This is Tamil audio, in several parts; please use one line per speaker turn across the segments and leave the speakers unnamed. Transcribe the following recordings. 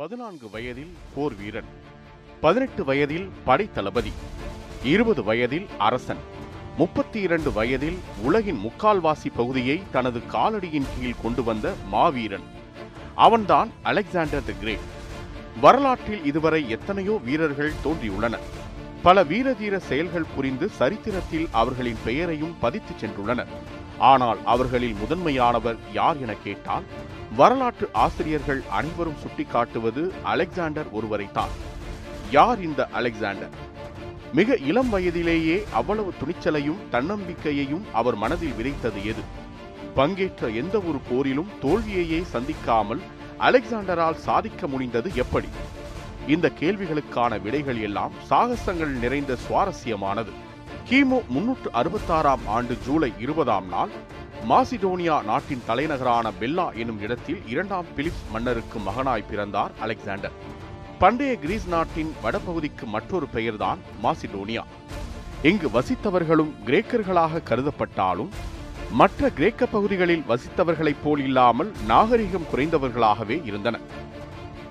பதினான்கு வயதில் போர் வீரன் பதினெட்டு வயதில் படைத்தளபதி இருபது வயதில் அரசன் முப்பத்தி இரண்டு வயதில் உலகின் முக்கால்வாசி பகுதியை தனது காலடியின் கீழ் கொண்டு வந்த மாவீரன். அவன்தான் அலெக்சாண்டர் தி கிரேட். வரலாற்றில் இதுவரை எத்தனையோ வீரர்கள் தோன்றியுள்ளனர். பல வீரதீர செயல்கள் புரிந்து சரித்திரத்தில் அவர்களின் பெயரையும் பதித்துச் சென்றுள்ளனர். ஆனால் அவர்களில் முதன்மையானவர் யார் என கேட்டால் வரலாற்று ஆசிரியர்கள் அனைவரும் சுட்டிக்காட்டுவது அலெக்சாண்டர் ஒருவரைத்தான். யார் இந்த அலெக்சாண்டர்? மிக இளம் வயதிலேயே அவ்வளவு துணிச்சலையும் தன்னம்பிக்கையையும் அவர் மனதில் விதைத்தது எது? பங்கேற்ற எந்த ஒரு போரிலும் தோல்வியையே சந்திக்காமல் அலெக்சாண்டரால் சாதிக்க முடிந்தது எப்படி? இந்த கேள்விகளுக்கான விடைகள் எல்லாம் சாகசங்கள் நிறைந்த சுவாரஸ்யமானது. கிமு முன்னூற்று அறுபத்தாறாம் ஆண்டு ஜூலை இருபதாம் நாள் மாசிடோனியா நாட்டின் தலைநகரான பெல்லா எனும் இடத்தில் இரண்டாம் பிலிப்ஸ் மன்னருக்கு மகனாய் பிறந்தார் அலெக்சாண்டர். பண்டைய கிரீஸ் நாட்டின் வடபகுதிக்கு மற்றொரு பெயர்தான் மாசிடோனியா. இங்கு வசித்தவர்களும் கிரேக்கர்களாக கருதப்பட்டாலும் மற்ற கிரேக்க பகுதிகளில் வசித்தவர்களைப் போல் இல்லாமல் நாகரிகம் குறைந்தவர்களாகவே இருந்தனர்.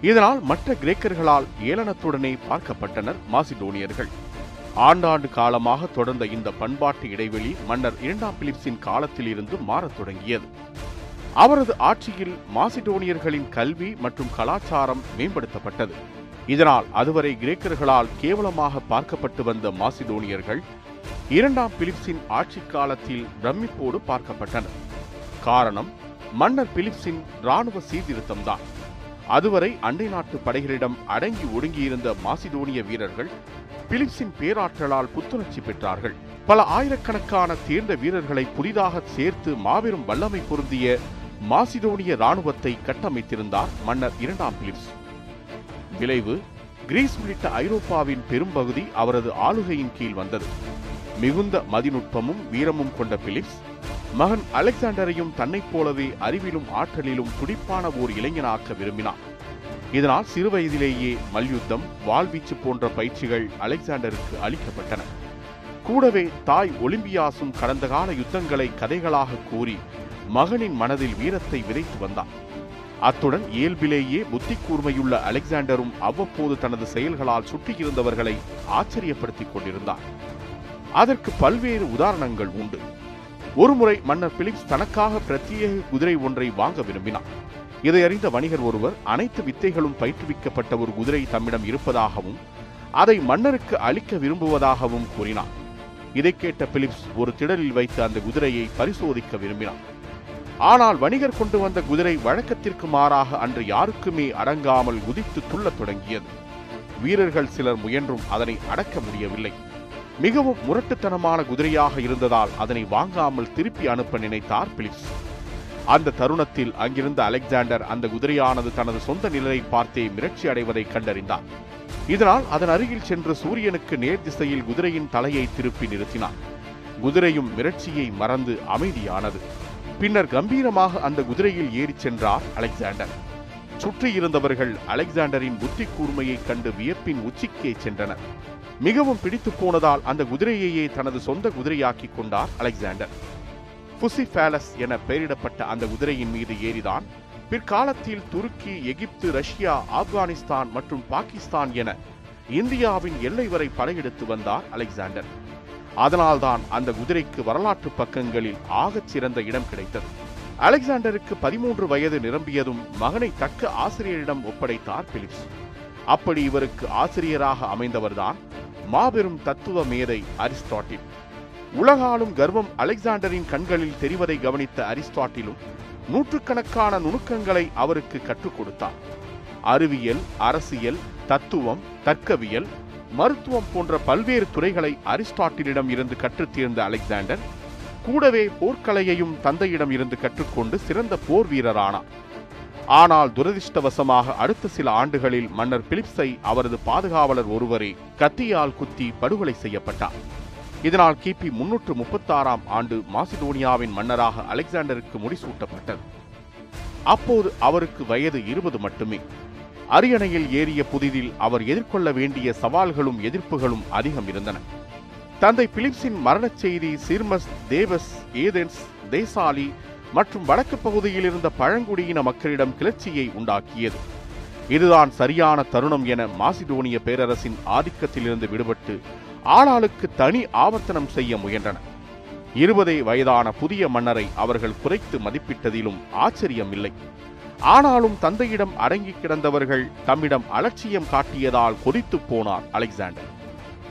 இதனால் மற்ற கிரேக்கர்களால் ஏளனத்துடனே பார்க்கப்பட்டனர் மாசிடோனியர்கள். ஆண்டாண்டு காலமாக தொடர்ந்த இந்த பண்பாட்டு இடைவெளி மன்னர் இரண்டாம் பிலிப்ஸின் காலத்திலிருந்து மாறத் தொடங்கியது. அவரது ஆட்சியில் மாசிடோனியர்களின் கல்வி மற்றும் கலாச்சாரம் மேம்படுத்தப்பட்டது. இதனால் அதுவரை கிரேக்கர்களால் கேவலமாக பார்க்கப்பட்டு வந்த மாசிடோனியர்கள் இரண்டாம் பிலிப்ஸின் ஆட்சி காலத்தில் பிரமிப்போடு பார்க்கப்பட்டனர். காரணம் மன்னர் பிலிப்ஸின் ராணுவ சீர்திருத்தம்தான். அதுவரை அண்டை நாட்டு படைகளிடம் அடங்கி ஒடுங்கியிருந்த மாசிடோனிய வீரர்கள் பிலிப்ஸின் பேராற்றலால் புத்துணர்ச்சி பெற்றார்கள். பல ஆயிரக்கணக்கான தேர்ந்த வீரர்களை புதிதாக சேர்த்து மாபெரும் வல்லமை பொருந்திய மாசிடோனிய ராணுவத்தை கட்டமைத்திருந்தார் மன்னர் இரண்டாம் பிலிப்ஸ். விளைவு கிரீஸ் உள்ளிட்ட ஐரோப்பாவின் பெரும்பகுதி அவரது ஆளுகையின் கீழ் வந்தது. மிகுந்த மதிநுட்பமும் வீரமும் கொண்ட பிலிப்ஸ் மகன் அலெக்சாண்டரையும் தன்னைப் போலவே அறிவிலும் ஆற்றலிலும் துடிப்பான ஓர் இளைஞனாக்க விரும்பினார். இதனால் சிறுவயதிலேயே மல்யுத்தம் வாள்வீச்சு போன்ற பயிற்சிகள் அலெக்சாண்டருக்கு அளிக்கப்பட்டன. கூடவே தாய் ஒலிம்பியாசும் கடந்த கால யுத்தங்களை கதைகளாக கூறி மகனின் மனதில் வீரத்தை விதைத்து வந்தார் அத்துடன் இயல்பிலேயே புத்தி கூர்மையுள்ள அலெக்சாண்டரும் அவ்வப்போது தனது செயல்களால் சுற்றியிருந்தவர்களை ஆச்சரியப்படுத்திக் கொண்டிருந்தார் அதற்கு பல்வேறு உதாரணங்கள் உண்டு. ஒருமுறை மன்னர் பிலிப்ஸ் தனக்காக பிரத்யேக குதிரை ஒன்றை வாங்க விரும்பினார் இதை அறிந்த வணிகர் ஒருவர் அனைத்து வித்தைகளும் பயிற்றுவிக்கப்பட்ட ஒரு குதிரை தம்மிடம் இருப்பதாகவும் அதை மன்னருக்கு அளிக்க விரும்புவதாகவும் கூறினார் இதை கேட்ட பிலிப்ஸ் ஒரு திடலில் வைத்து அந்த குதிரையை பரிசோதிக்க விரும்பினார் ஆனால் வணிகர் கொண்டு வந்த குதிரை வழக்கத்திற்கு மாறாக அன்று யாருக்குமே அடங்காமல் குதித்து துள்ளத் தொடங்கியது. வீரர்கள் சிலர் முயன்றும் அதனை அடக்க முடியவில்லை. மிகவும் முரட்டுத்தனமான குதிரையாக இருந்ததால் அதனை வாங்காமல் திருப்பி அனுப்ப நினைத்தார் பிலிப்ஸ். அந்த தருணத்தில் அங்கிருந்த அலெக்சாண்டர் அந்த குதிரையானது தனது சொந்த நிலையை பார்த்தே மிரட்சி அடைவதை கண்டறிந்தார் இதனால் அதன் அருகில் சென்று சூரியனுக்கு நேர் திசையில் குதிரையின் தலையை திருப்பி நிறுத்தினார் குதிரையும் மிரட்சியை மறந்து அமைதியானது. பின்னர் கம்பீரமாக அந்த குதிரையில் ஏறிச் சென்றார் அலெக்சாண்டர். சுற்றி இருந்தவர்கள் அலெக்சாண்டரின் புத்தி கூர்மையைக் கண்டு வியப்பின் உச்சிக்கே சென்றனர். மிகவும் பிடித்து போனதால் அந்த குதிரையையே தனது சொந்த குதிரையாக்கிக் கொண்டார் அலெக்சாண்டர். புசிஃபேலஸ் என பெயரிடப்பட்ட அந்த குதிரையின் மீது ஏறிதான். பிற்காலத்தில் துருக்கி எகிப்து ரஷ்யா ஆப்கானிஸ்தான் மற்றும் பாகிஸ்தான் என இந்தியாவின் எல்லை வரை படையெடுத்து வந்தார் அலெக்சாண்டர். அதனால்தான் அந்த குதிரைக்கு வரலாற்று பக்கங்களில் ஆகச் சிறந்த இடம் கிடைத்தது. அலெக்சாண்டருக்கு பதிமூன்று வயது நிரம்பியதும் மகனை தக்க ஆசிரியரிடம் ஒப்படைத்தார் பிலிப்ஸ். அப்படி இவருக்கு ஆசிரியராக அமைந்தவர்தான் மாபெரும் தத்துவ மேதை அரிஸ்டாட்டில். உலகாலும் கர்வம் அலெக்சாண்டரின் கண்களில் தெரிவதை கவனித்த அரிஸ்டாட்டிலும் நூற்றுக்கணக்கான நுணுக்கங்களை அவருக்கு கற்றுக் கொடுத்தார். அறிவியல் அரசியல் தத்துவம் தர்க்கவியல் மருத்துவம் போன்ற பல்வேறு துறைகளை அரிஸ்டாட்டிலிடம் இருந்து கற்றுத் தேர்ந்த அலெக்சாண்டர் கூடவே போர்க்கலையையும் தந்தையிடம் இருந்து கற்றுக்கொண்டு சிறந்த போர் வீரரானார். ஆனால் துரதிர்ஷ்டவசமாக அடுத்த சில ஆண்டுகளில் மன்னர் பிலிப்ஸை அவரது பாதுகாவலர் ஒருவரே கத்தியால் குத்தி படுகொலை செய்யப்பட்டார். இதனால் கிபி முன்னூற்று முப்பத்தாறாம் ஆண்டு மாசிடோனியாவின் மன்னராக அலெக்சாண்டருக்கு முடிசூட்டப்பட்டது. அப்போது அவருக்கு வயது இருபது மட்டுமே. அரியணையில் ஏறிய புதிதில் அவர் எதிர்கொள்ள வேண்டிய சவால்களும் எதிர்ப்புகளும் அதிகம் இருந்தன. தந்தை பிலிப்ஸின் மரணச் செய்தி சிர்மஸ் தேவஸ் ஏதென்ஸ் தேசாலி மற்றும் வடக்கு பகுதியில் இருந்த பழங்குடியின மக்களிடம் கிளர்ச்சியை உண்டாக்கியது. இதுதான் சரியான தருணம் என மாசிடோனிய பேரரசின் ஆதிக்கத்திலிருந்து விடுபட்டு ஆளாளுக்கு தனி ஆவர்த்தனம் செய்ய முயன்றன. இருபதே வயதான புதிய மன்னரை அவர்கள் குறைத்து மதிப்பிட்டதிலும் ஆச்சரியம் இல்லை ஆனாலும் தந்தையிடம் அடங்கி கிடந்தவர்கள் தம்மிடம் அலட்சியம் காட்டியதால் கொதித்துப் போனார் அலெக்சாண்டர்.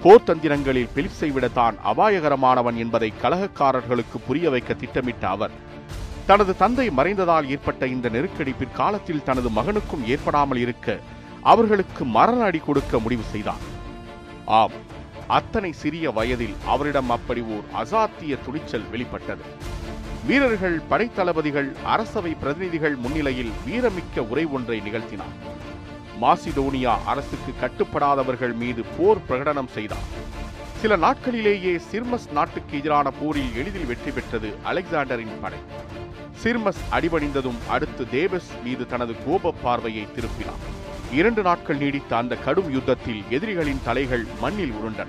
போர்த்தந்திரங்களில் பிலிப்ஸை விட தான் அபாயகரமானவன் என்பதை கலகக்காரர்களுக்கு புரிய வைக்க திட்டமிட்ட அவர் தனது தந்தை மறைந்ததால் ஏற்பட்ட இந்த நெருக்கடி பிற்காலத்தில் தனது மகனுக்கும் ஏற்படாமல் இருக்க அவர்களுக்கு மரண அடி கொடுக்க முடிவு செய்தார். ஆம் அத்தனை சிறிய வயதில் அவரிடம் அப்படி ஓர் அசாத்திய துணிச்சல் வெளிப்பட்டது. வீரர்கள் படைத்தளபதிகள் அரசவை பிரதிநிதிகள் முன்னிலையில் வீரமிக்க உரை ஒன்றை நிகழ்த்தினார். மாசிடோனியா அரசுக்கு கட்டுப்படாதவர்கள் மீது போர் பிரகடனம் செய்தார். சில நாட்களிலேயே சிர்மஸ் நாட்டுக்கு எதிரான போரில் எளிதில் வெற்றி பெற்றது அலெக்சாண்டரின் படை. சிர்மஸ் அடிபணிந்ததும் அடுத்து தேவஸ் மீது தனது கோப பார்வையை திருப்பினார். இரண்டு நாட்கள் நீடித்த அந்த கடும் யுத்தத்தில் எதிரிகளின் தலைகள் மண்ணில் உருண்டன.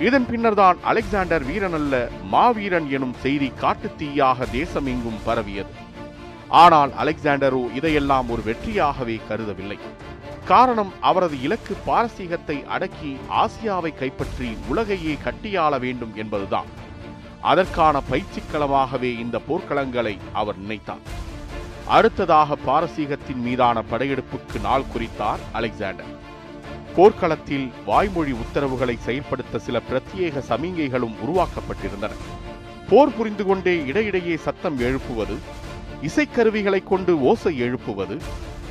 இதன் பின்னர்தான் அலெக்சாண்டர் வீரனல்ல மாவீரன் எனும் செய்தி காட்டுத்தீயாக தேசமெங்கும் பரவியது. ஆனால் அலெக்சாண்டரோ இதையெல்லாம் ஒரு வெற்றியாகவே கருதவில்லை. காரணம் அவரது இலக்கு பாரசீகத்தை அடக்கி ஆசியாவை கைப்பற்றி உலகையே கட்டியாள வேண்டும் என்பதுதான். அதற்கான பயிற்சிக்களமாகவே இந்த போர்க்களங்களை அவர் நினைத்தார். அடுத்ததாக பாரசீகத்தின் மீதான படையெடுப்புக்கு நாள் குறித்தார் அலெக்சாண்டர். போர்க்களத்தில் வாய்மொழி உத்தரவுகளை செயல்படுத்த சில பிரத்யேக சமிகைகளும் உருவாக்கப்பட்டிருந்தன. போர் புரிந்து கொண்டே இடையிடையே சத்தம் எழுப்புவது இசைக்கருவிகளை கொண்டு ஓசை எழுப்புவது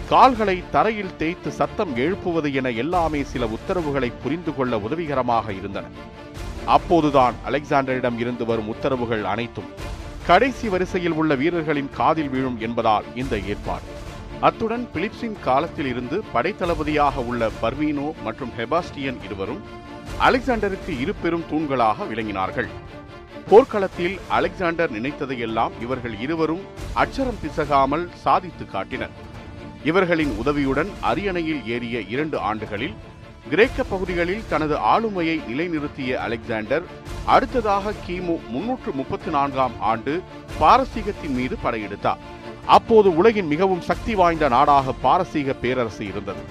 கால்களை தரையில் தேய்த்து சத்தம் எழுப்புவது என எல்லாமே சில உத்தரவுகளை புரிந்து கொள்ள உதவிகரமாக இருந்தன. அப்போதுதான் அலெக்சாண்டரிடம் இருந்து வரும் உத்தரவுகள் அனைத்தும் கடைசி வரிசையில் உள்ள வீரர்களின் காதில் விழும் என்பதால் இந்த ஏற்பாடு. அத்துடன் பிலிப்ஸின் காலத்தில் இருந்து படைத்தளபதியாக உள்ள பர்வீனோ மற்றும் ஹெபாஸ்டியன் இருவரும் அலெக்சாண்டருக்கு இரு பெரும் தூண்களாக விளங்கினார்கள். போர்க்களத்தில் அலெக்சாண்டர் நினைத்ததையெல்லாம் இவர்கள் இருவரும் அச்சரம் பிசகாமல் சாதித்து காட்டினர். இவர்களின் உதவியுடன் அரியணையில் ஏறிய இரண்டு ஆண்டுகளில் கிரேக்க பகுதிகளில் தனது ஆளுமையை நிலைநிறுத்திய அலெக்சாண்டர் அடுத்ததாக கிமு முன்னூற்று முப்பத்தி நான்காம் ஆண்டு பாரசீகத்தின் மீது படையெடுத்தார். அப்போது உலகின் மிகவும் சக்தி வாய்ந்த நாடாக பாரசீக பேரரசு இருந்தது.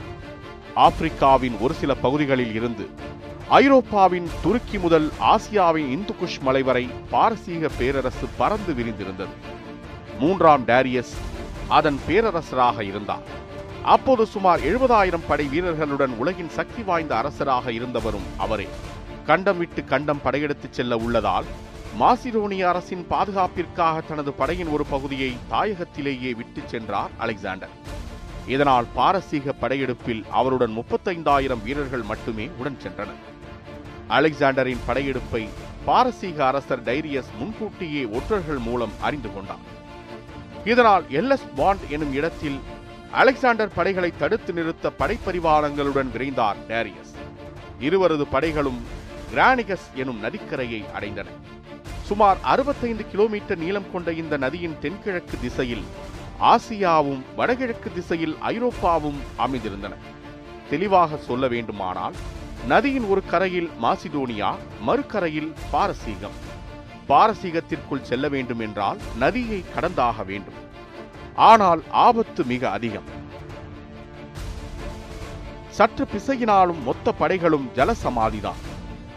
ஆப்பிரிக்காவின் ஒரு சில பகுதிகளில் இருந்து ஐரோப்பாவின் துருக்கி முதல் ஆசியாவின் இந்துகுஷ் மலை வரை பாரசீக பேரரசு பறந்து விரிந்திருந்தது. மூன்றாம் டேரியஸ் அதன் பேரரசராக இருந்தார். அப்போது சுமார் எழுபதாயிரம் படை வீரர்களுடன் உலகின் சக்தி வாய்ந்த அரசராக இருந்தவரும் அவரே. கண்டம் விட்டு கண்டம் படையெடுத்துச் செல்ல உள்ளதால் மாசிடோனிய அரசின் பாதுகாப்பிற்காக தனது படையின் ஒரு பகுதியை தாயகத்திலேயே விட்டுச் சென்றார் அலெக்சாண்டர். இதனால் பாரசீக படையெடுப்பில் அவருடன் முப்பத்தைந்தாயிரம் வீரர்கள் மட்டுமே உடன் சென்றனர். அலெக்சாண்டரின் படையெடுப்பை பாரசீக அரசர் டைரியஸ் முன்கூட்டியே ஒற்றர்கள் மூலம் அறிந்து கொண்டார். இதனால் எல்லஸ் பாண்ட் எனும் இடத்தில் அலெக்சாண்டர் படைகளை தடுத்து நிறுத்த படைப்பரிவாரங்களுடன் விரைந்தார் டேரியஸ். இருவரது படைகளும் கிரானிகஸ் எனும் நதிக்கரையை அடைந்தன. சுமார் அறுபத்தைந்து கிலோமீட்டர் நீளம் கொண்ட இந்த நதியின் தென்கிழக்கு திசையில் ஆசியாவும் வடகிழக்கு திசையில் ஐரோப்பாவும் அமைந்திருந்தன. தெளிவாக சொல்ல வேண்டுமானால் நதியின் ஒரு கரையில் மாசிடோனியா மறுகரையில் பாரசீகம். பாரசீகத்திற்குள் செல்ல வேண்டும் என்றால் நதியை கடந்தாக வேண்டும். ஆனால் ஆபத்து மிக அதிகம். சற்று பிசையினாலும் மொத்த படைகளும் ஜலசமாதிதான்.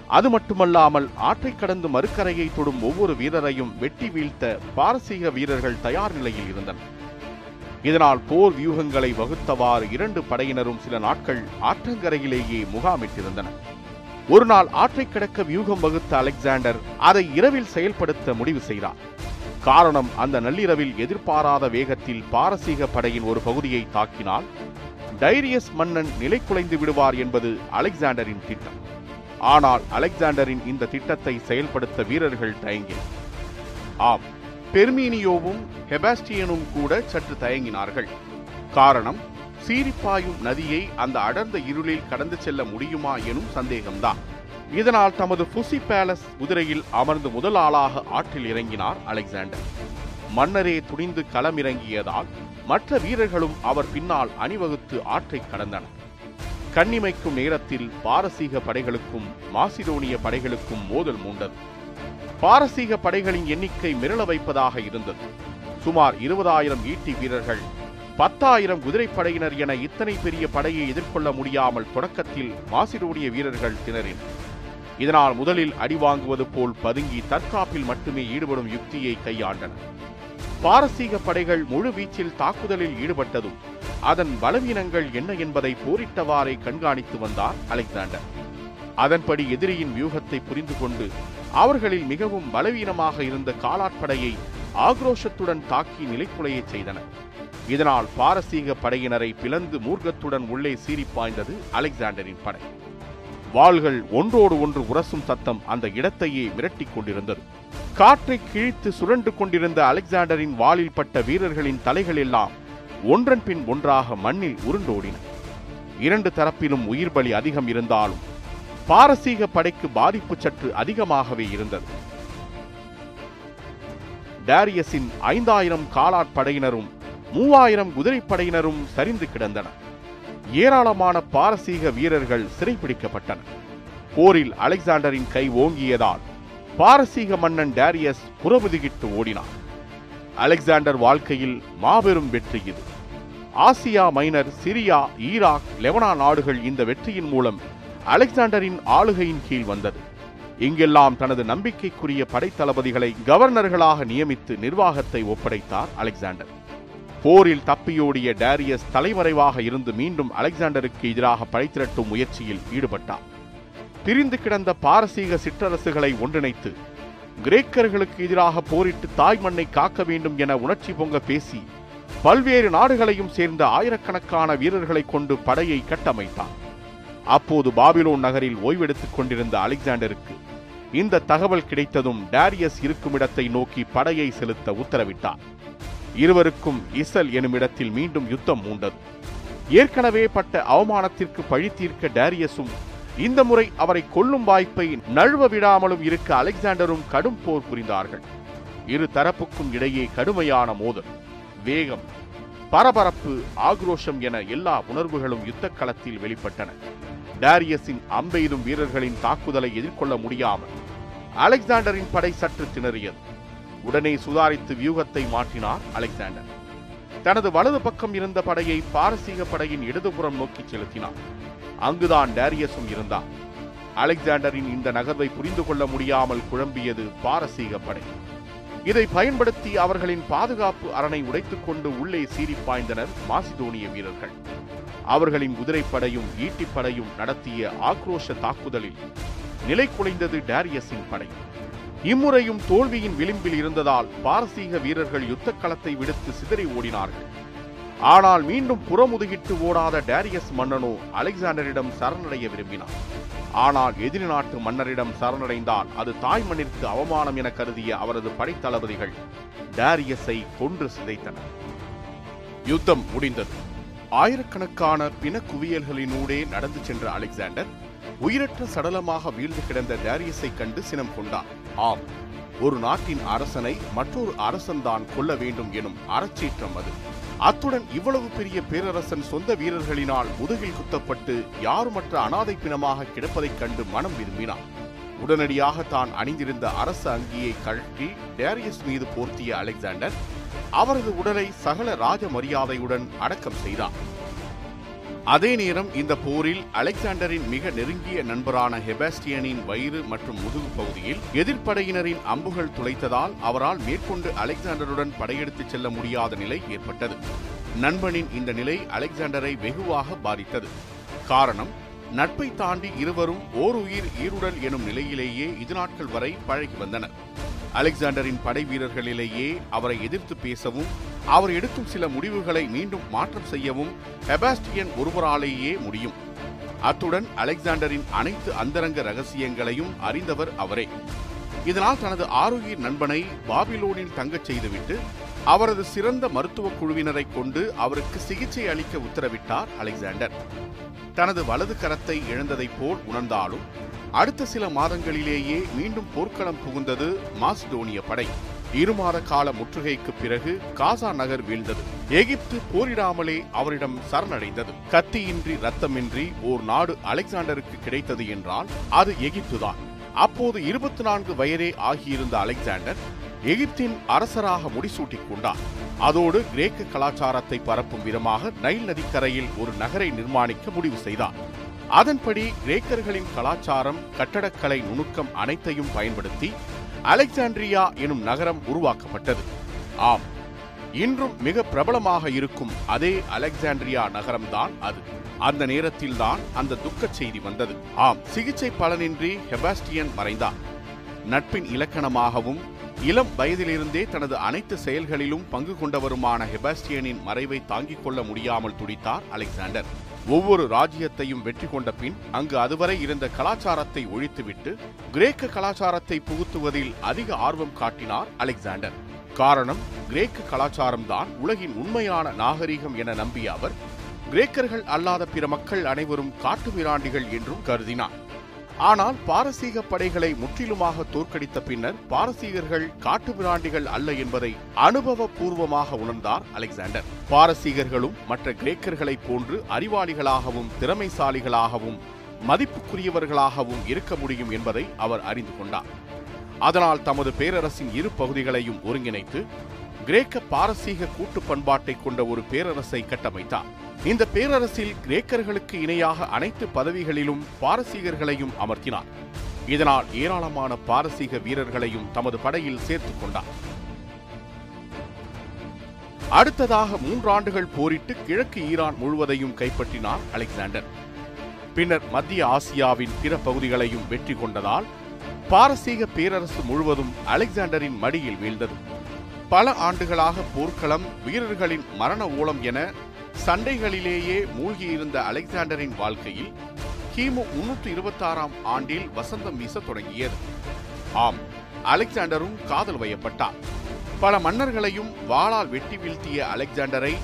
அது மட்டுமல்லாமல் ஆற்றை கடந்து மறுக்கரையை தொடும் ஒவ்வொரு வீரரையும் வெட்டி வீழ்த்த பாரசீக வீரர்கள் தயார் நிலையில் இருந்தனர். இதனால் போர் வியூகங்களை வகுத்தவாறு இரண்டு படையினரும் சில நாட்கள் ஆற்றங்கரையிலேயே முகாமிட்டிருந்தனர். ஒரு நாள் ஆற்றை கடக்க வியூகம் வகுத்த அலெக்சாண்டர் அதை இரவில் செயல்படுத்த முடிவு செய்தார். காரணம் அந்த நள்ளிரவில் எதிர்பாராத வேகத்தில் பாரசீக படையின் ஒரு பகுதியை தாக்கினால் டைரியஸ் மன்னன் நிலை குலைந்து விடுவார் என்பது அலெக்சாண்டரின் திட்டம். ஆனால் அலெக்சாண்டரின் இந்த திட்டத்தை செயல்படுத்த வீரர்கள் தயங்கினர். ஆம் பெர்மீனியோவும் ஹெபாஸ்டியனும் கூட சற்று தயங்கினார்கள். காரணம் சீரிப்பாயும் நதியை அந்த அடர்ந்த இருளில் கடந்து செல்ல முடியுமா எனும் சந்தேகம்தான். இதனால் தமது புசி பேலஸ் குதிரையில் அமர்ந்து முதல் ஆளாக ஆற்றில் இறங்கினார் அலெக்சாண்டர். மன்னரே துணிந்து களமிறங்கியதால் மற்ற வீரர்களும் அவர் பின்னால் அணிவகுத்து ஆற்றை கடந்தனர். கண்ணிமைக்கும் நேரத்தில் பாரசீக படைகளுக்கும் மாசிடோனிய படைகளுக்கும் மோதல் மூண்டது. பாரசீக படைகளின் எண்ணிக்கை மிரள வைப்பதாக இருந்தது. சுமார் இருபதாயிரம் ஈட்டி வீரர்கள் பத்தாயிரம் குதிரைப்படையினர் என இத்தனை பெரிய படையை எதிர்கொள்ள முடியாமல் தொடக்கத்தில் மாசிடோனிய வீரர்கள் திணறினர். இதனால் முதலில் அடி வாங்குவது போல் பதுங்கி தற்காப்பில் மட்டுமே ஈடுபடும் யுக்தியை கையாண்டன. பாரசீக படைகள் முழு வீச்சில் தாக்குதலில் ஈடுபட்டதும் அதன் பலவீனங்கள் என்ன என்பதை போரிட்டவாறே கண்காணித்து வந்தார் அலெக்சாண்டர். அதன்படி எதிரியின் வியூகத்தை புரிந்து கொண்டு அவர்களில் மிகவும் பலவீனமாக இருந்த காலாட்படையை ஆக்ரோஷத்துடன் தாக்கி நிலைக்குலையச் செய்தனர் இதனால் பாரசீக படையினரை பிளந்து மூர்க்கத்துடன் உள்ளே சீறிப்பாய்ந்தது அலெக்சாண்டரின் படை. வாள்கள் ஒன்றோடு ஒன்று உரசும் சத்தம் அந்த இடத்தையே விரட்டி கொண்டிருந்தது. காற்றை கிழித்து சுழன்று கொண்டிருந்த அலெக்சாண்டரின் வாளில் பட்ட வீரர்களின் தலைகள் எல்லாம் ஒன்றன் பின் ஒன்றாக மண்ணில் உருண்டோடின. இரண்டு தரப்பிலும் உயிர் பலி அதிகம் இருந்தாலும் பாரசீக படைக்கு பாதிப்பு சற்று அதிகமாகவே இருந்தது. டேரியஸின் ஐந்தாயிரம் காலாட்படையினரும் மூவாயிரம் குதிரைப்படையினரும் சரிந்து கிடந்தனர். ஏராளமான பாரசீக வீரர்கள் சிறைப்பிடிக்கப்பட்டனர் போரில் அலெக்சாண்டரின் கை ஓங்கியதால் பாரசீக மன்னன் டேரியஸ் புறமுதுகிட்டு ஓடினார் அலெக்சாண்டர் வாழ்க்கையில் மாபெரும் வெற்றி இது. ஆசியா மைனர் சிரியா ஈராக் லெவனா நாடுகள் இந்த வெற்றியின் மூலம் அலெக்சாண்டரின் ஆளுகையின் கீழ் வந்தது. இங்கெல்லாம் தனது நம்பிக்கைக்குரிய படைத்தளபதிகளை கவர்னர்களாக நியமித்து நிர்வாகத்தை ஒப்படைத்தார் அலெக்சாண்டர். போரில் தப்பியோடிய டேரியஸ் தலைமறைவாக இருந்து மீண்டும் அலெக்சாண்டருக்கு எதிராக படை திரட்டும் முயற்சியில் ஈடுபட்டார். பிரிந்து கிடந்த பாரசீக சிற்றரசுகளை ஒன்றிணைத்து கிரேக்கர்களுக்கு எதிராக போரிட்டு தாய் மண்ணை காக்க வேண்டும் என உணர்ச்சி பொங்க பேசி பல்வேறு நாடுகளையும் சேர்ந்த ஆயிரக்கணக்கான வீரர்களை கொண்டு படையை கட்டமைத்தார். அப்போது பாபிலோன் நகரில் ஓய்வெடுத்துக் கொண்டிருந்த அலெக்சாண்டருக்கு இந்த தகவல் கிடைத்ததும் டேரியஸ் இருக்கும் இடத்தை நோக்கி படையை செலுத்த உத்தரவிட்டார். இருவருக்கும் இசல் என்னுமிடத்தில் மீண்டும் யுத்தம் மூண்டது. ஏற்கனவே பட்ட அவமானத்திற்கு பழி தீர்க்க டேரியஸும் இந்த முறை அவரை கொல்லும் வாய்ப்பை நழுவ விடாமலும் இருக்க அலெக்சாண்டரும் கடும் போர் புரிந்தார்கள். இரு தரப்புக்கும் இடையே கடுமையான மோதல். வேகம் பரபரப்பு ஆக்ரோஷம் என எல்லா உணர்வுகளும் யுத்த களத்தில் வெளிப்பட்டன. டேரியஸின் அம்பெய்தும் வீரர்களின் தாக்குதலை எதிர்கொள்ள முடியாமல் அலெக்சாண்டரின் படை சற்று திணறியது. உடனே சுதாரித்து வியூகத்தை மாற்றினார் அலெக்சாண்டர். தனது வலது பக்கம் இருந்த படையை பாரசீக படையின் இடதுபுறம் நோக்கி செலுத்தினார். அங்குதான் டேரியஸும் இருந்தார் அலெக்சாண்டரின் இந்த நகர்வை புரிந்து கொள்ள முடியாமல் குழம்பியது பாரசீக படை. இதை பயன்படுத்தி அவர்களின் பாதுகாப்பு அரணை உடைத்துக் கொண்டு உள்ளே சீறி பாய்ந்தனர் மாசிதோனிய வீரர்கள். அவர்களின் குதிரைப்படையும் ஈட்டிப்படையும் நடத்திய ஆக்ரோஷ தாக்குதலில் நிலை குலைந்தது டேரியஸின் படை. இம்முறையும் தோல்வியின் விளிம்பில் இருந்ததால் பாரசீக வீரர்கள் யுத்த களத்தை விடுத்து சிதறி ஓடினார்கள். ஆனால் மீண்டும் புறமுதுகிட்டு ஓடாத டேரியஸ் மன்னனோ அலெக்சாண்டரிடம் சரணடைய விரும்பினார் ஆனால் எதிரி நாட்டு மன்னரிடம் சரணடைந்தால் அது தாய் மண்ணிற்கு அவமானம் என கருதிய அவரது படைத்தளபதிகள் டேரியஸை கொன்று சிதைத்தனர். யுத்தம் முடிந்தது. ஆயிரக்கணக்கான பிண குவியல்களினூடே நடந்து சென்ற அலெக்சாண்டர் உயிரற்ற சடலமாக வீழ்ந்து கிடந்த டேரியஸை கண்டு சினம் கொண்டார் ஆம் ஒரு நாட்டின் அரசனை மற்றொரு அரசன்தான் கொல்ல வேண்டும் எனும் அறச்சீற்றம் அது. அத்துடன் இவ்வளவு பெரிய பேரரசன் சொந்த வீரர்களினால் முதுகில் குத்தப்பட்டு யாருமற்ற அனாதை பிணமாக கிடப்பதைக் கண்டு மனம் விரும்பினார் உடனடியாக தான் அணிந்திருந்த அரச அங்கியை கழற்றி டேரியஸ் மீது போர்த்திய அலெக்சாண்டர் அவரது உடலை சகல ராஜ மரியாதையுடன் அடக்கம் செய்தார் அதே நேரம் இந்த போரில் அலெக்சாண்டரின் மிக நெருங்கிய நண்பரான ஹெபாஸ்டியனின் வயிறு மற்றும் முதுகு பகுதியில் எதிர்ப்படையினரின் அம்புகள் துளைத்ததால் அவரால் மேற்கொண்டு அலெக்சாண்டருடன் படையெடுத்துச் செல்ல முடியாத நிலை ஏற்பட்டது. நண்பனின் இந்த நிலை அலெக்சாண்டரை வெகுவாக பாதித்தது. காரணம் நட்பை தாண்டி இருவரும் ஓர் உயிர் ஈருடல் எனும் நிலையிலேயே இது நாட்கள் வரை பழகி வந்தனர். அலெக்சாண்டரின் படை வீரர்களிலேயே அவரை எதிர்த்து பேசவும் அவர் எடுக்கும் சில முடிவுகளை மீண்டும் மாற்றம் செய்யவும் ஹெபாஸ்டியன் ஒருவராலேயே முடியும். அத்துடன் அலெக்சாண்டரின் அனைத்து அந்தரங்க ரகசியங்களையும் அறிந்தவர் அவரே. இதனால் தனது ஆரோக்கிய நண்பனை பாபிலோனில் தங்கச் செய்துவிட்டு அவரது சிறந்த மருத்துவ குழுவினரை கொண்டு அவருக்கு சிகிச்சை அளிக்க உத்தரவிட்டார் அலெக்சாண்டர். தனது வலது கரத்தை இழந்ததைப் போல் உணர்ந்தாலும் அடுத்த சில மாதங்களிலேயே மீண்டும் போர்க்களம் புகுந்தது மாசிடோனிய படை. இரு மாத கால முற்றுகைக்கு பிறகு காசா நகர் வீழ்ந்தது. எகிப்து போரிடாமலே அவரிடம் சரணடைந்தது. கத்தியின்றி ரத்தமின்றி ஓர் நாடு அலெக்சாண்டருக்கு கிடைத்தது என்றால் அது எகிப்துதான். அப்போது இருபத்தி நான்கு வயதே ஆகியிருந்த அலெக்சாண்டர் எகிப்தின் அரசராக முடிசூட்டிக் கொண்டார் அதோடு கிரேக்க கலாச்சாரத்தை பரப்பும் விதமாக நைல் நதிக்கரையில் ஒரு நகரை நிர்மாணிக்க முடிவு செய்தார். அதன்படி கிரேக்கர்களின் கலாச்சாரம் கட்டடக்கலை நுணுக்கம் அனைத்தையும் பயன்படுத்தி அலெக்சாண்ட்ரியா எனும் நகரம் உருவாக்கப்பட்டது. ஆம் இன்றும் மிக பிரபலமாக இருக்கும் அதே அலெக்சாண்ட்ரியா நகரம்தான் அது. அந்த நேரத்தில்தான் அந்த துக்கச் செய்தி வந்தது. ஆம் சிகிச்சை பலனின்றி ஹெபாஸ்டியன் மறைந்தார். நட்பின் இலக்கணமாகவும் இளம் வயதிலிருந்தே தனது அனைத்து செயல்களிலும் பங்கு கொண்டவருமான ஹெபாஸ்டியனின் மறைவை தாங்கிக் கொள்ள முடியாமல் துடித்தார் அலெக்சாண்டர். ஒவ்வொரு ராஜ்யத்தையும் வெற்றி கொண்ட பின் அங்கு அதுவரை இருந்த கலாச்சாரத்தை ஒழித்துவிட்டு கிரேக்க கலாச்சாரத்தை புகுத்துவதில் அதிக ஆர்வம் காட்டினார் அலெக்சாண்டர். காரணம் கிரேக்க கலாச்சாரம்தான் உலகின் உண்மையான நாகரிகம் என நம்பிய அவர் கிரேக்கர்கள் அல்லாத பிற மக்கள் அனைவரும் காட்டுமிராண்டிகள் என்றும் கருதினார். ஆனால் பாரசீக படைகளை முற்றிலுமாக தோற்கடித்த பின்னர் பாரசீகர்கள் காட்டுமிராண்டிகள் அல்ல என்பதை அனுபவபூர்வமாக உணர்ந்தார் அலெக்சாண்டர். பாரசீகர்களும் மற்ற கிரேக்கர்களைப் போன்று அறிவாளிகளாகவும் திறமைசாலிகளாகவும் மதிப்புக்குரியவர்களாகவும் இருக்க முடியும் என்பதை அவர் அறிந்து கொண்டார். அதனால் தமது பேரரசின் இரு பகுதிகளையும் ஒருங்கிணைத்து கிரேக்க பாரசீக கூட்டு பண்பாட்டை கொண்ட ஒரு பேரரசை கட்டமைத்தார். இந்த பேரரசில் கிரேக்கர்களுக்கு இணையாக அனைத்து பதவிகளிலும் பாரசீகர்களையும் அமர்த்தினார். இதனால் ஏராளமான பாரசீக வீரர்களையும் தமது படையில் சேர்த்துக் கொண்டார். அடுத்ததாக மூன்றாண்டுகள் போரிட்டு கிழக்கு ஈரான் முழுவதையும் கைப்பற்றினார் அலெக்சாண்டர். பின்னர் மத்திய ஆசியாவின் பிற பகுதிகளையும் வெற்றி கொண்டதால் பாரசீக பேரரசு முழுவதும் அலெக்சாண்டரின் மடியில் வீழ்ந்தது. பல ஆண்டுகளாக போர்க்களம் வீரர்களின் மரண ஓலம் என சண்டைகளிலேயே மூழ்கியிருந்த அலெக்சாண்டரின் வாழ்க்கையில் கிமு முன்னூற்று இருபத்தாறாம் ஆண்டில் வசந்தம் வீச தொடங்கியது. ஆம் அலெக்சாண்டரும் காதல் வயப்பட்டார். பல மன்னர்களையும் வாளால் வெட்டி வீழ்த்திய அலெக்சாண்டரை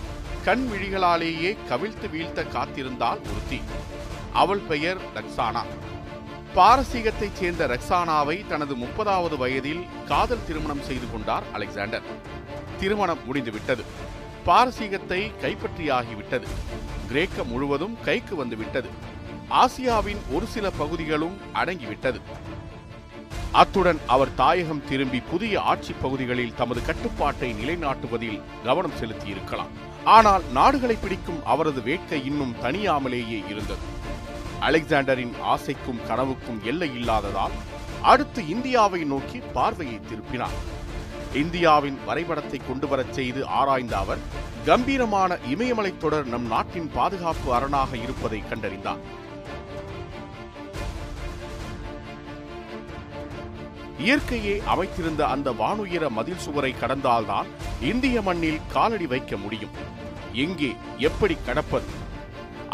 கண் விழிகளாலேயே கவிழ்த்து வீழ்த்த காத்திருந்தால் ஒருத்தி. அவள் பெயர் லக்சானா பாரசீகத்தைச் சேர்ந்த ரக்சானாவை தனது முப்பதாவது வயதில் காதல் திருமணம் செய்து கொண்டார் அலெக்சாண்டர். திருமணம் முடிந்துவிட்டது. பாரசீகத்தை கைப்பற்றியாகிவிட்டது. கிரேக்க முழுவதும் கைக்கு வந்துவிட்டது. ஆசியாவின் ஒரு சில பகுதிகளும் அடங்கிவிட்டது. அத்துடன் அவர் தாயகம் திரும்பி புதிய ஆட்சி பகுதிகளில் தமது கட்டுப்பாட்டை நிலைநாட்டுவதில் கவனம் செலுத்தியிருக்கலாம். ஆனால் நாடுகளை பிடிக்கும் அவரது வேட்கை இன்னும் தனியாமலேயே இருந்தது. அலெக்சாண்டரின் ஆசைக்கும் கனவுக்கும் எல்லை இல்லாததால் அடுத்து இந்தியாவை நோக்கி பார்வையை திருப்பினார். இந்தியாவின் வரைபடத்தை கொண்டு வரச் செய்து ஆராய்ந்த அவர் கம்பீரமான இமயமலைத் தொடர் நம் நாட்டின் பாதுகாப்பு அரணாக இருப்பதை கண்டறிந்தார். இயற்கையே அமைத்திருந்த அந்த வானுயர மதில் சுவரை கடந்தால்தான் இந்திய மண்ணில் காலடி வைக்க முடியும். எங்கே எப்படி கடப்பது?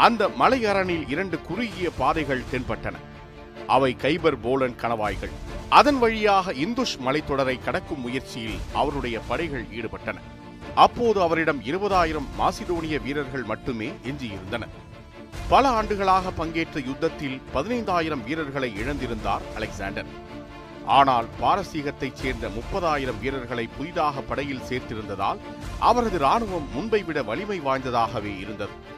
அந்த மலையரணில் இரண்டு குறுகிய பாதைகள் தென்பட்டன. அவை கைபர் போலன் கணவாய்கள். அதன் வழியாக இந்துஷ் மலைத்தொடரை கடக்கும் முயற்சியில் அவருடைய படைகள் ஈடுபட்டன. அப்போது அவரிடம் இருபதாயிரம் மாசிடோனிய வீரர்கள் மட்டுமே எஞ்சியிருந்தனர் பல ஆண்டுகளாக பங்கேற்ற யுத்தத்தில் பதினைந்தாயிரம் வீரர்களை இழந்திருந்தார் அலெக்சாண்டர். ஆனால் பாரசீகத்தைச் சேர்ந்த முப்பதாயிரம் வீரர்களை புதிதாக படையில் சேர்த்திருந்ததால் அவரது ராணுவம் முன்பை விட வலிமை வாய்ந்ததாகவே இருந்தது.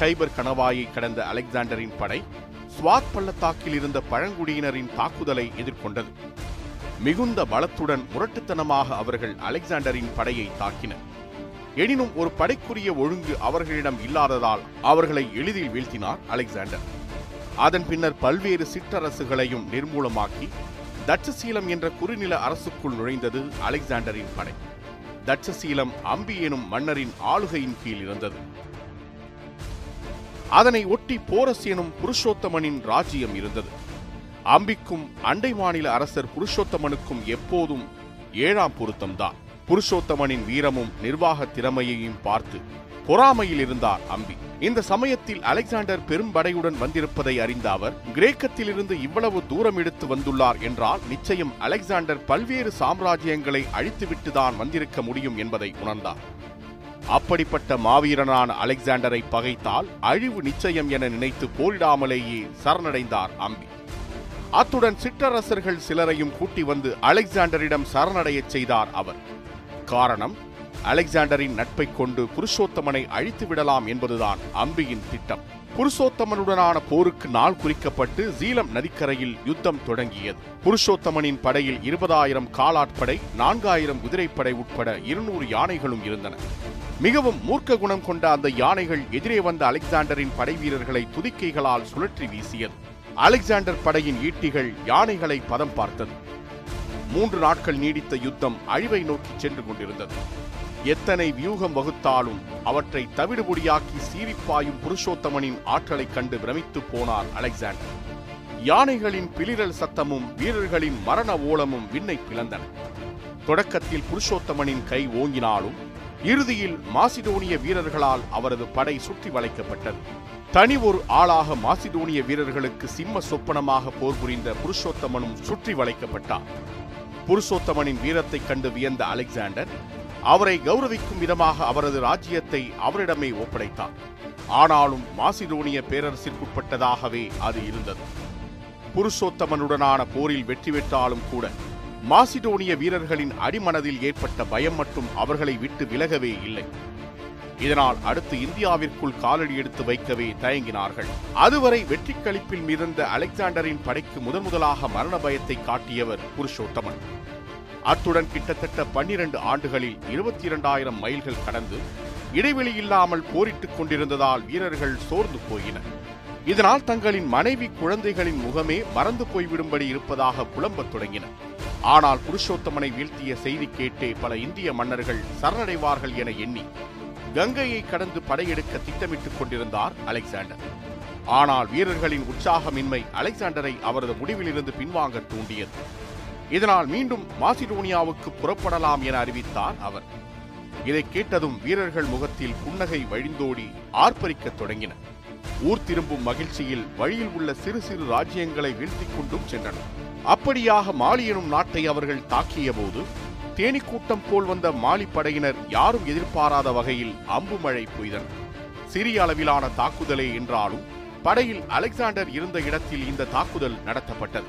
கைபர் கணவாயை கடந்த அலெக்சாண்டரின் படை ஸ்வாத் பள்ளத்தாக்கில் இருந்த பழங்குடியினரின் தாக்குதலை எதிர்கொண்டது. மிகுந்த பலத்துடன் முரட்டுத்தனமாக அவர்கள் அலெக்சாண்டரின் படையை தாக்கினர். எனினும் ஒரு படைக்குரிய ஒழுங்கு அவர்களிடம் இல்லாததால் அவர்களை எளிதில் வீழ்த்தினார் அலெக்சாண்டர். அதன் பின்னர் பல்வேறு சிற்றரசுகளையும் நிர்மூலமாக்கி தட்சசீலம் என்ற குறுநில அரசுக்குள் நுழைந்தது அலெக்சாண்டரின் படை. தட்சசீலம் அம்பி எனும் மன்னரின் ஆளுகையின் கீழ் இருந்தது. அதனை ஒட்டி போரஸ் எனும் புருஷோத்தமனின் ராஜ்யம் இருந்தது. அம்பிக்கும் அண்டை மாநில அரசர் புருஷோத்தமனுக்கும் எப்போதும் ஏழாம் பொருத்தம்தான். புருஷோத்தமனின் வீரமும் நிர்வாக திறமையையும் பார்த்து பொறாமையில் இருந்தார் அம்பி. இந்த சமயத்தில் அலெக்சாண்டர் பெரும்படையுடன் வந்திருப்பதை அறிந்த அவர் கிரேக்கத்திலிருந்து இவ்வளவு தூரம் எடுத்து வந்துள்ளார் என்றால் நிச்சயம் அலெக்சாண்டர் பல்வேறு சாம்ராஜ்யங்களை அழித்துவிட்டுதான் வந்திருக்க முடியும் என்பதை உணர்ந்தார். அப்படிப்பட்ட மாவீரனான அலெக்சாண்டரை பகைத்தால் அழிவு நிச்சயம் என நினைத்து போரிடாமலேயே சரணடைந்தார் அம்பி. அத்துடன் சிற்றரசர்கள் சிலரையும் கூட்டி வந்து அலெக்சாண்டரிடம் சரணடையச் செய்தார் அவர். காரணம் அலெக்சாண்டரின் நட்பைக் கொண்டு புருஷோத்தமனை அழித்து விடலாம் என்பதுதான் அம்பியின் திட்டம். புருஷோத்தமனுடனான போருக்கு நாள் குறிக்கப்பட்டு சீலம் நதிக்கரையில் யுத்தம் தொடங்கியது. புருஷோத்தமனின் படையில் இருபதாயிரம் காலாட்படை நான்காயிரம் குதிரைப்படை உட்பட இருநூறு யானைகளும் இருந்தன. மிகவும் மூர்க்க குணம் கொண்ட அந்த யானைகள் எதிரே வந்த அலெக்சாண்டரின் படை வீரர்களை துதிக்கைகளால் சுழற்றி வீசியது. அலெக்சாண்டர் படையின் ஈட்டிகள் யானைகளை பதம் பார்த்தது. மூன்று நாட்கள் நீடித்த யுத்தம் அழிவை நோக்கி சென்று கொண்டிருந்தது. எத்தனை வியூகம் வகுத்தாலும் அவற்றை தவிடுபொடியாக்கி சீரிப்பாயும் புருஷோத்தமனின் ஆற்றலைக் கண்டு பிரமித்து போனார் அலெக்சாண்டர். யானைகளின் பிளிரல் சத்தமும் வீரர்களின் மரண ஓலமும் விண்ணை பிளந்தன. தொடக்கத்தில் புருஷோத்தமனின் கை ஓங்கினாலும் இறுதியில் மாசிடோனிய வீரர்களால் அவரது படை சுற்றி வளைக்கப்பட்டது. தனி ஒரு ஆளாக மாசிடோனிய வீரர்களுக்கு சிம்ம சொப்பனமாக போர் புரிந்த புருஷோத்தமனும் சுற்றி வளைக்கப்பட்டார். புருஷோத்தமனின் வீரத்தைக் கண்டு வியந்த அலெக்சாண்டர் அவரை கௌரவிக்கும் விதமாக அவரது ராஜ்யத்தை அவரிடமே ஒப்படைத்தார் ஆனாலும் மாசிடோனிய பேரரசிற்குட்பட்டதாகவே அது இருந்தது. புருஷோத்தமனுடனான போரில் வெற்றி பெற்றாலும் கூட மாசிடோனிய வீரர்களின் அடிமனதில் ஏற்பட்ட பயம் மட்டும் அவர்களை விட்டு விலகவே இல்லை. இதனால் அடுத்து இந்தியாவிற்குள் காலடி எடுத்து வைக்கவே தயங்கினார்கள். அதுவரை வெற்றி களிப்பில் மிதந்த அலெக்சாண்டரின் படைக்கு முதன் முதலாக மரண பயத்தை காட்டியவர் புருஷோத்தமன். அத்துடன் கிட்டத்தட்ட பன்னிரண்டு ஆண்டுகளில் இருபத்தி இரண்டாயிரம் மைல்கள் கடந்து இடைவெளி இல்லாமல் போரிட்டுக் கொண்டிருந்ததால் வீரர்கள் சோர்ந்து போயினர். இதனால் தங்களின் மனைவி குழந்தைகளின் முகமே மறந்து போய்விடும்படி இருப்பதாக புலம்பத் தொடங்கினர். ஆனால் புருஷோத்தமனை வீழ்த்திய செய்தி கேட்டே பல இந்திய மன்னர்கள் சரணடைவார்கள் என எண்ணி கங்கையை கடந்து படையெடுக்க திட்டமிட்டுக் கொண்டிருந்தார் அலெக்சாண்டர். ஆனால் வீரர்களின் உற்சாகமின்மை அலெக்சாண்டரை அவரது முடிவிலிருந்து பின்வாங்க தூண்டியது. இதனால் மீண்டும் மாசிடோனியாவுக்கு புறப்படலாம் என அறிவித்தார் அவர். இதை கேட்டதும் வீரர்கள் முகத்தில் புன்னகை வழிந்தோடி ஆர்ப்பரிக்கத் தொடங்கின ஊர் திரும்பும் மகிழ்ச்சியில் வழியில் உள்ள சிறு சிறு ராஜ்யங்களை வீழ்த்திக் கொண்டும் சென்றனர். அப்படியாக மாலி எனும் நாட்டை அவர்கள் தாக்கிய போது தேனீக்கூட்டம் போல் வந்த மாலி படையினர் யாரும் எதிர்பாராத வகையில் அம்பு மழை பெய்தனர் சிறிய அளவிலான தாக்குதலே என்றாலும் படையில் அலெக்சாண்டர் இருந்த இடத்தில் இந்த தாக்குதல் நடத்தப்பட்டது.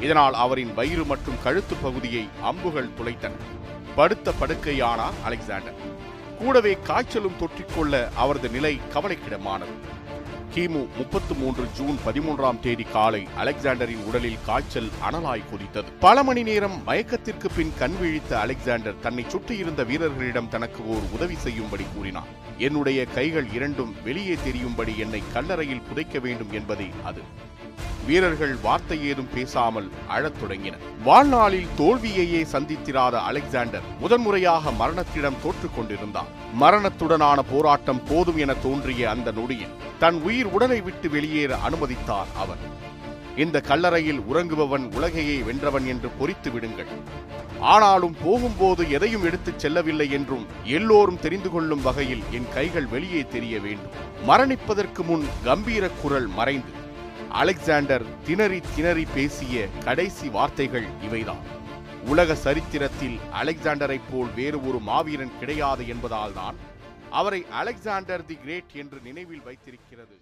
இதனால் அவரின் வயிறு மற்றும் கழுத்து பகுதியை அம்புகள் துளைத்தன. படுத்த படுக்கையானார் அலெக்சாண்டர். கூடவே காய்ச்சலும் தொற்றிக்கொள்ள அவரது நிலை கவலைக்கிடமானது. கிமு முப்பத்து மூன்று ஜூன் பதிமூன்றாம் தேதி காலை அலெக்சாண்டரின் உடலில் காய்ச்சல் அனலாய் கொதித்தது. பல மணி நேரம் மயக்கத்திற்கு பின் கண் விழித்த அலெக்சாண்டர் தன்னை சுற்றியிருந்த வீரர்களிடம் தனக்கு ஓர் உதவி செய்யும்படி கூறினார். என்னுடைய கைகள் இரண்டும் வெளியே தெரியும்படி என்னை கல்லறையில் புதைக்க வேண்டும் என்பதே அது. வீரர்கள் வார்த்தை ஏதும் பேசாமல் அழத் தொடங்கினர். வாழ்நாளில் தோல்வியையே சந்தித்திராத அலெக்சாண்டர் முதன்முறையாக மரணத்திடம் தோற்றுக் கொண்டிருந்தார். மரணத்துடனான போராட்டம் போதும் என தோன்றிய அந்த நொடியில் தன் உயிர் உடலை விட்டு வெளியேற அனுமதித்தார் அவர். இந்த கல்லறையில் உறங்குபவன் உலகையே வென்றவன் என்று பொறித்து விடுங்கள். ஆனாலும் போகும்போது எதையும் எடுத்துச் செல்லவில்லை என்றும் எல்லோரும் தெரிந்து கொள்ளும் வகையில் என் கைகள் வெளியே தெரிய வேண்டும். மரணிப்பதற்கு முன் கம்பீர குரல் மறைந்து அலெக்சாண்டர் திணறி திணறி பேசிய கடைசி வார்த்தைகள் இவைதான். உலக சரித்திரத்தில் அலெக்சாண்டரைப் போல் வேறு ஒரு மாவீரன் கிடையாது என்பதால்தான் அவரை அலெக்சாண்டர் தி கிரேட் என்று நினைவில் வைத்திருக்கிறது.